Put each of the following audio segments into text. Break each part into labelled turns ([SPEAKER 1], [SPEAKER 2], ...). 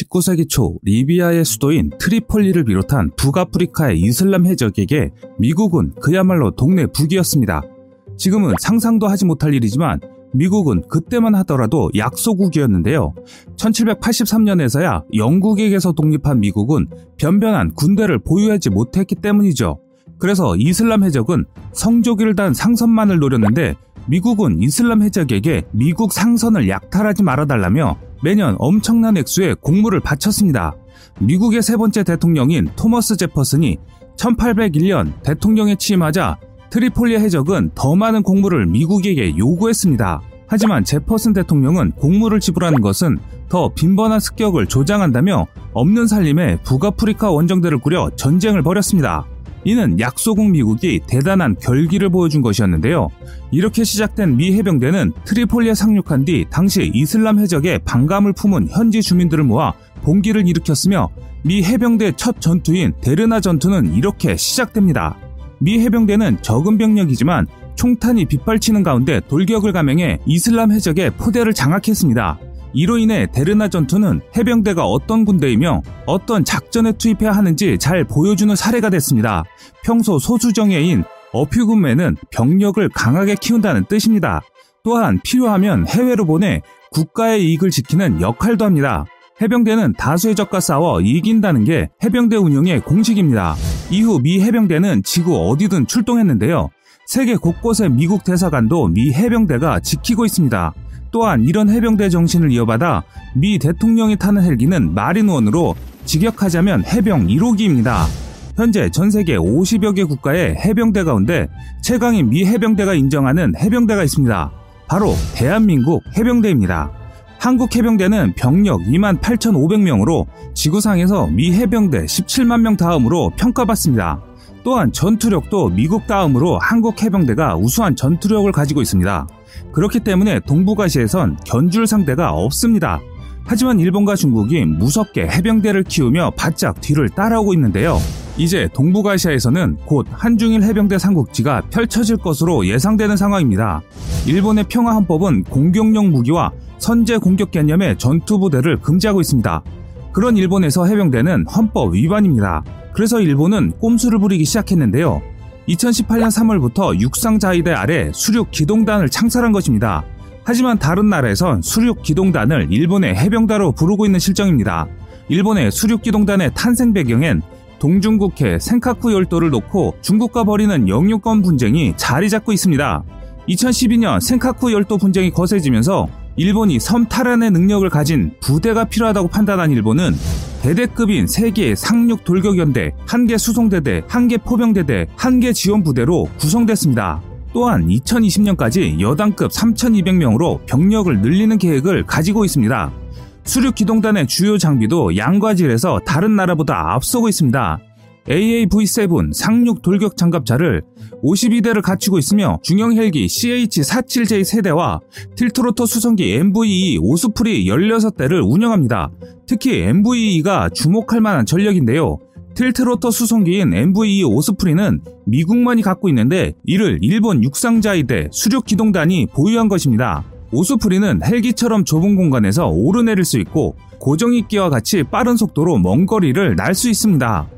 [SPEAKER 1] 19세기 초 리비아의 수도인 트리폴리를 비롯한 북아프리카의 이슬람 해적에게 미국은 그야말로 동네 북이었습니다. 지금은 상상도 하지 못할 일이지만 미국은 그때만 하더라도 약소국이었는데요. 1783년에서야 영국에게서 독립한 미국은 변변한 군대를 보유하지 못했기 때문이죠. 그래서 이슬람 해적은 성조기를 단 상선만을 노렸는데 미국은 이슬람 해적에게 미국 상선을 약탈하지 말아달라며 매년 엄청난 액수의 공물을 바쳤습니다. 미국의 세 번째 대통령인 토머스 제퍼슨이 1801년 대통령에 취임하자 트리폴리 해적은 더 많은 공물을 미국에게 요구했습니다. 하지만 제퍼슨 대통령은 공물을 지불하는 것은 더 빈번한 습격을 조장한다며 없는 살림에 북아프리카 원정대를 꾸려 전쟁을 벌였습니다. 이는 약소국 미국이 대단한 결기를 보여준 것이었는데요. 이렇게 시작된 미 해병대는 트리폴리에 상륙한 뒤 당시 이슬람 해적에 반감을 품은 현지 주민들을 모아 봉기를 일으켰으며 미 해병대 첫 전투인 데르나 전투는 이렇게 시작됩니다. 미 해병대는 적은 병력이지만 총탄이 빗발치는 가운데 돌격을 감행해 이슬람 해적의 포대를 장악했습니다. 이로 인해 데르나 전투는 해병대가 어떤 군대이며 어떤 작전에 투입해야 하는지 잘 보여주는 사례가 됐습니다. 평소 소수정예인 어퓨군매는 병력을 강하게 키운다는 뜻입니다. 또한 필요하면 해외로 보내 국가의 이익을 지키는 역할도 합니다. 해병대는 다수의 적과 싸워 이긴다는 게 해병대 운영의 공식입니다. 이후 미 해병대는 지구 어디든 출동했는데요. 세계 곳곳의 미국 대사관도 미 해병대가 지키고 있습니다. 또한 이런 해병대 정신을 이어받아 미 대통령이 타는 헬기는 마린원으로 직역하자면 해병 1호기입니다. 현재 전 세계 50여 개 국가의 해병대 가운데 최강인 미 해병대가 인정하는 해병대가 있습니다. 바로 대한민국 해병대입니다. 한국 해병대는 병력 2만 8,500명으로 지구상에서 미 해병대 17만 명 다음으로 평가받습니다. 또한 전투력도 미국 다음으로 한국 해병대가 우수한 전투력을 가지고 있습니다. 그렇기 때문에 동북아시아에선 견줄 상대가 없습니다. 하지만 일본과 중국이 무섭게 해병대를 키우며 바짝 뒤를 따라오고 있는데요. 이제 동북아시아에서는 곧 한중일 해병대 삼국지가 펼쳐질 것으로 예상되는 상황입니다. 일본의 평화헌법은 공격용 무기와 선제 공격 개념의 전투부대를 금지하고 있습니다. 그런 일본에서 해병대는 헌법 위반입니다. 그래서 일본은 꼼수를 부리기 시작했는데요. 2018년 3월부터 육상자위대 아래 수륙 기동단을 창설한 것입니다. 하지만 다른 나라에선 수륙 기동단을 일본의 해병대로 부르고 있는 실정입니다. 일본의 수륙 기동단의 탄생 배경엔 동중국해 센카쿠 열도를 놓고 중국과 벌이는 영유권 분쟁이 자리 잡고 있습니다. 2012년 센카쿠 열도 분쟁이 거세지면서 일본이 섬 탈환의 능력을 가진 부대가 필요하다고 판단한 일본은 대대급인 3개 상륙 돌격연대, 1개 수송대대, 1개 포병대대, 1개 지원부대로 구성됐습니다. 또한 2020년까지 여당급 3,200명으로 병력을 늘리는 계획을 가지고 있습니다. 수륙 기동단의 주요 장비도 양과질에서 다른 나라보다 앞서고 있습니다. AAV7 상륙 돌격 장갑차를 52대를 갖추고 있으며 중형 헬기 CH-47J 세대와 틸트로터 수송기 MVE 오스프리 16대를 운영합니다. 특히 MVE가 주목할 만한 전력인데요. 틸트로터 수송기인 MVE 오스프리는 미국만이 갖고 있는데 이를 일본 육상자위대 수륙기동단이 보유한 것입니다. 오스프리는 헬기처럼 좁은 공간에서 오르내릴 수 있고 고정익기와 같이 빠른 속도로 먼 거리를 날 수 있습니다.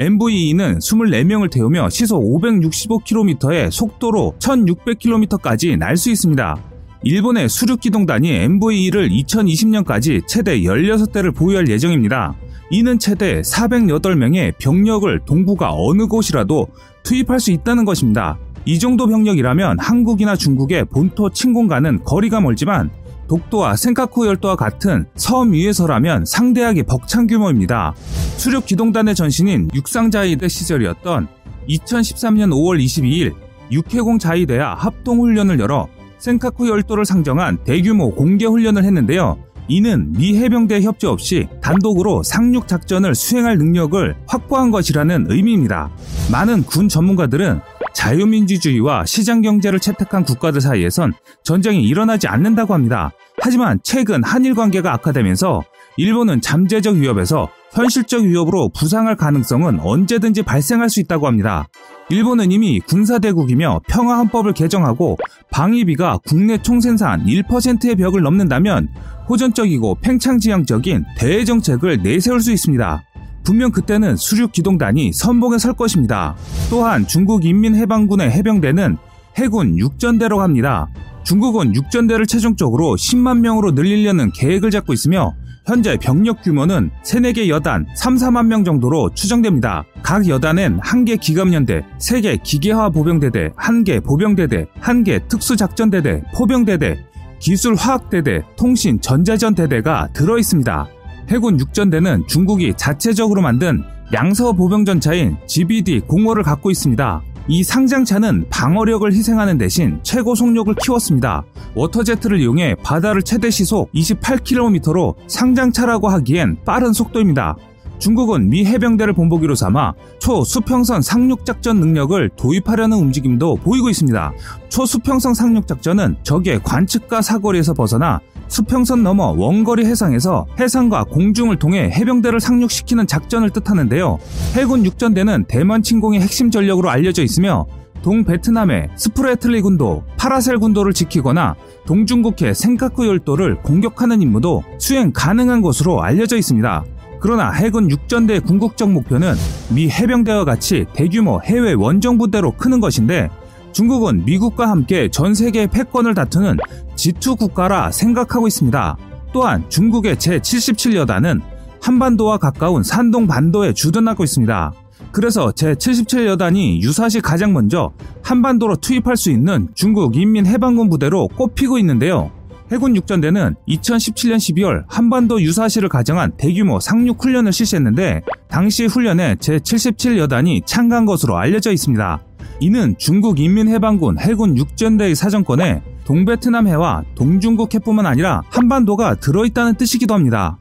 [SPEAKER 1] MVE는 24명을 태우며 시속 565km의 속도로 1600km까지 날 수 있습니다. 일본의 수륙기동단이 MVE를 2020년까지 최대 16대를 보유할 예정입니다. 이는 최대 408명의 병력을 동북아 어느 곳이라도 투입할 수 있다는 것입니다. 이 정도 병력이라면 한국이나 중국의 본토 침공과는 거리가 멀지만 독도와 센카쿠 열도와 같은 섬 위에서라면 상대하기 벅찬 규모입니다. 수륙 기동단의 전신인 육상자위대 시절이었던 2013년 5월 22일 육해공 자위대와 합동훈련을 열어 센카쿠 열도를 상정한 대규모 공개 훈련을 했는데요. 이는 미 해병대 협조 없이 단독으로 상륙 작전을 수행할 능력을 확보한 것이라는 의미입니다. 많은 군 전문가들은 자유민주주의와 시장 경제를 채택한 국가들 사이에선 전쟁이 일어나지 않는다고 합니다. 하지만 최근 한일 관계가 악화되면서 일본은 잠재적 위협에서 현실적 위협으로 부상할 가능성은 언제든지 발생할 수 있다고 합니다. 일본은 이미 군사대국이며 평화헌법을 개정하고 방위비가 국내 총생산 1%의 벽을 넘는다면 호전적이고 팽창지향적인 대외 정책을 내세울 수 있습니다. 분명 그때는 수륙기동단이 선봉에 설 것입니다. 또한 중국 인민해방군의 해병대는 해군 육전대로 갑니다. 중국은 육전대를 최종적으로 10만 명으로 늘리려는 계획을 잡고 있으며 현재 병력 규모는 3, 4개 여단 3, 4만 명 정도로 추정됩니다. 각 여단엔 1개 기갑연대, 3개 기계화 보병대대, 1개 보병대대, 1개 특수작전대대, 포병대대, 기술화학대대, 통신 전자전대대가 들어있습니다. 해군 육전대는 중국이 자체적으로 만든 양서 보병전차인 GBD 공호를 갖고 있습니다. 이 상장차는 방어력을 희생하는 대신 최고 속력을 키웠습니다. 워터제트를 이용해 바다를 최대 시속 28km로 상장차라고 하기엔 빠른 속도입니다. 중국은 미 해병대를 본보기로 삼아 초수평선 상륙작전 능력을 도입하려는 움직임도 보이고 있습니다. 초수평선 상륙작전은 적의 관측과 사거리에서 벗어나 수평선 넘어 원거리 해상에서 해상과 공중을 통해 해병대를 상륙시키는 작전을 뜻하는데요. 해군 육전대는 대만 침공의 핵심 전력으로 알려져 있으며 동베트남의 스프레틀리 군도, 파라셀 군도를 지키거나 동중국해 생카쿠 열도를 공격하는 임무도 수행 가능한 것으로 알려져 있습니다. 그러나 해군 육전대 궁극적 목표는 미 해병대와 같이 대규모 해외 원정 부대로 크는 것인데 중국은 미국과 함께 전 세계의 패권을 다투는 G2 국가라 생각하고 있습니다. 또한 중국의 제77여단은 한반도와 가까운 산동 반도에 주둔하고 있습니다. 그래서 제77여단이 유사시 가장 먼저 한반도로 투입할 수 있는 중국 인민해방군 부대로 꼽히고 있는데요. 해군 육전대는 2017년 12월 한반도 유사시를 가정한 대규모 상륙 훈련을 실시했는데 당시 훈련에 제77여단이 참가한 것으로 알려져 있습니다. 이는 중국 인민해방군 해군 육전대의 사정권에 동베트남 해와 동중국 해뿐만 아니라 한반도가 들어있다는 뜻이기도 합니다.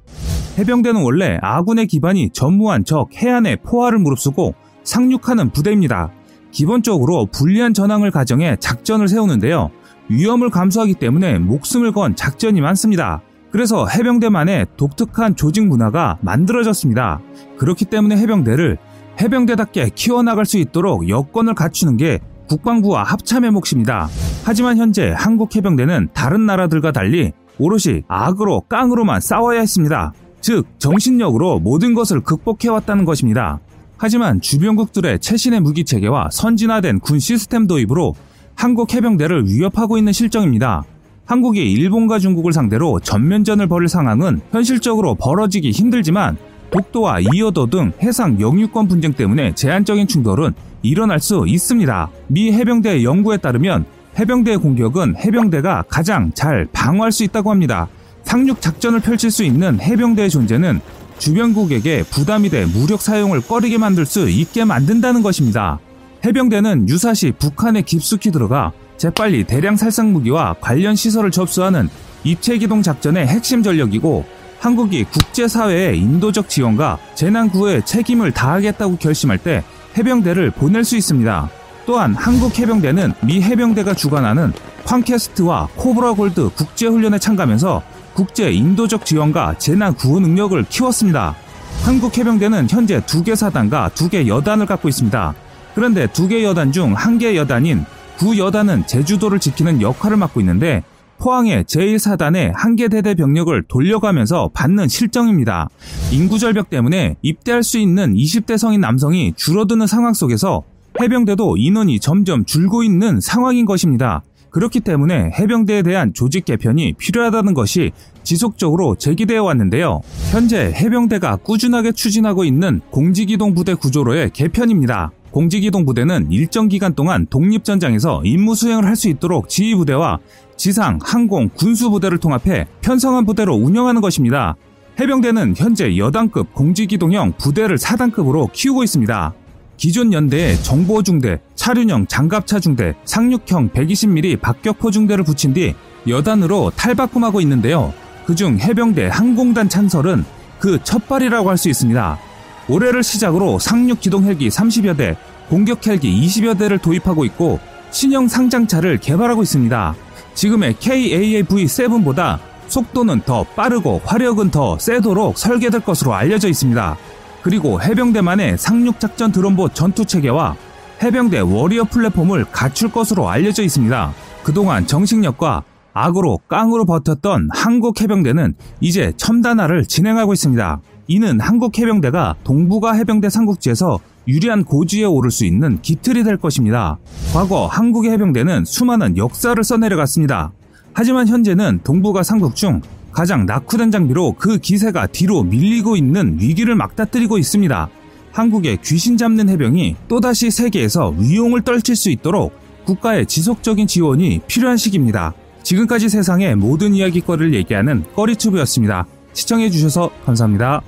[SPEAKER 1] 해병대는 원래 아군의 기반이 전무한 적 해안의 포화를 무릅쓰고 상륙하는 부대입니다. 기본적으로 불리한 전황을 가정해 작전을 세우는데요. 위험을 감수하기 때문에 목숨을 건 작전이 많습니다. 그래서 해병대만의 독특한 조직 문화가 만들어졌습니다. 그렇기 때문에 해병대를 해병대답게 키워나갈 수 있도록 여건을 갖추는 게 국방부와 합참의 몫입니다. 하지만 현재 한국 해병대는 다른 나라들과 달리 오롯이 악으로 깡으로만 싸워야 했습니다. 즉 정신력으로 모든 것을 극복해왔다는 것입니다. 하지만 주변국들의 최신의 무기 체계와 선진화된 군 시스템 도입으로 한국 해병대를 위협하고 있는 실정입니다. 한국이 일본과 중국을 상대로 전면전을 벌일 상황은 현실적으로 벌어지기 힘들지만 독도와 이어도 등 해상 영유권 분쟁 때문에 제한적인 충돌은 일어날 수 있습니다. 미 해병대 연구에 따르면 해병대의 공격은 해병대가 가장 잘 방어할 수 있다고 합니다. 상륙 작전을 펼칠 수 있는 해병대의 존재는 주변국에게 부담이 돼 무력 사용을 꺼리게 만들 수 있게 만든다는 것입니다. 해병대는 유사시 북한에 깊숙이 들어가 재빨리 대량 살상 무기와 관련 시설을 접수하는 입체 기동 작전의 핵심 전력이고 한국이 국제사회의 인도적 지원과 재난 구호에 책임을 다하겠다고 결심할 때 해병대를 보낼 수 있습니다. 또한 한국 해병대는 미 해병대가 주관하는 쾅캐스트와 코브라 골드 국제훈련에 참가하면서 국제 인도적 지원과 재난 구호 능력을 키웠습니다. 한국 해병대는 현재 두 개 사단과 두 개 여단을 갖고 있습니다. 그런데 두 개 여단 중 한 개 여단인 구 여단은 제주도를 지키는 역할을 맡고 있는데 포항의 제1사단의 한계 대대 병력을 돌려가면서 받는 실정입니다. 인구 절벽 때문에 입대할 수 있는 20대 성인 남성이 줄어드는 상황 속에서 해병대도 인원이 점점 줄고 있는 상황인 것입니다. 그렇기 때문에 해병대에 대한 조직 개편이 필요하다는 것이 지속적으로 제기되어 왔는데요. 현재 해병대가 꾸준하게 추진하고 있는 공직이동 부대 구조로의 개편입니다. 공직이동 부대는 일정 기간 동안 독립전장에서 임무 수행을 할 수 있도록 지휘부대와 지상, 항공, 군수 부대를 통합해 편성한 부대로 운영하는 것입니다. 해병대는 현재 여단급 공직이동형 부대를 4단급으로 키우고 있습니다. 기존 연대에 정보 중대, 차륜형 장갑차 중대, 상륙형 120mm 박격포 중대를 붙인 뒤 여단으로 탈바꿈하고 있는데요. 그중 해병대 항공단 찬설은 그 첫발이라고 할 수 있습니다. 올해를 시작으로 상륙 기동 헬기 30여 대, 공격 헬기 20여 대를 도입하고 있고 신형 상장차를 개발하고 있습니다. 지금의 KAAV7보다 속도는 더 빠르고 화력은 더 세도록 설계될 것으로 알려져 있습니다. 그리고 해병대만의 상륙작전 드론보 전투 체계와 해병대 워리어 플랫폼을 갖출 것으로 알려져 있습니다. 그동안 정식력과 악으로 깡으로 버텼던 한국 해병대는 이제 첨단화를 진행하고 있습니다. 이는 한국 해병대가 동북아 해병대 삼국지에서 유리한 고지에 오를 수 있는 기틀이 될 것입니다. 과거 한국의 해병대는 수많은 역사를 써내려갔습니다. 하지만 현재는 동북아 삼국 중 가장 낙후된 장비로 그 기세가 뒤로 밀리고 있는 위기를 막다뜨리고 있습니다. 한국의 귀신 잡는 해병이 또다시 세계에서 위용을 떨칠 수 있도록 국가의 지속적인 지원이 필요한 시기입니다. 지금까지 세상의 모든 이야기거리를 얘기하는 꺼리튜브였습니다. 시청해주셔서 감사합니다.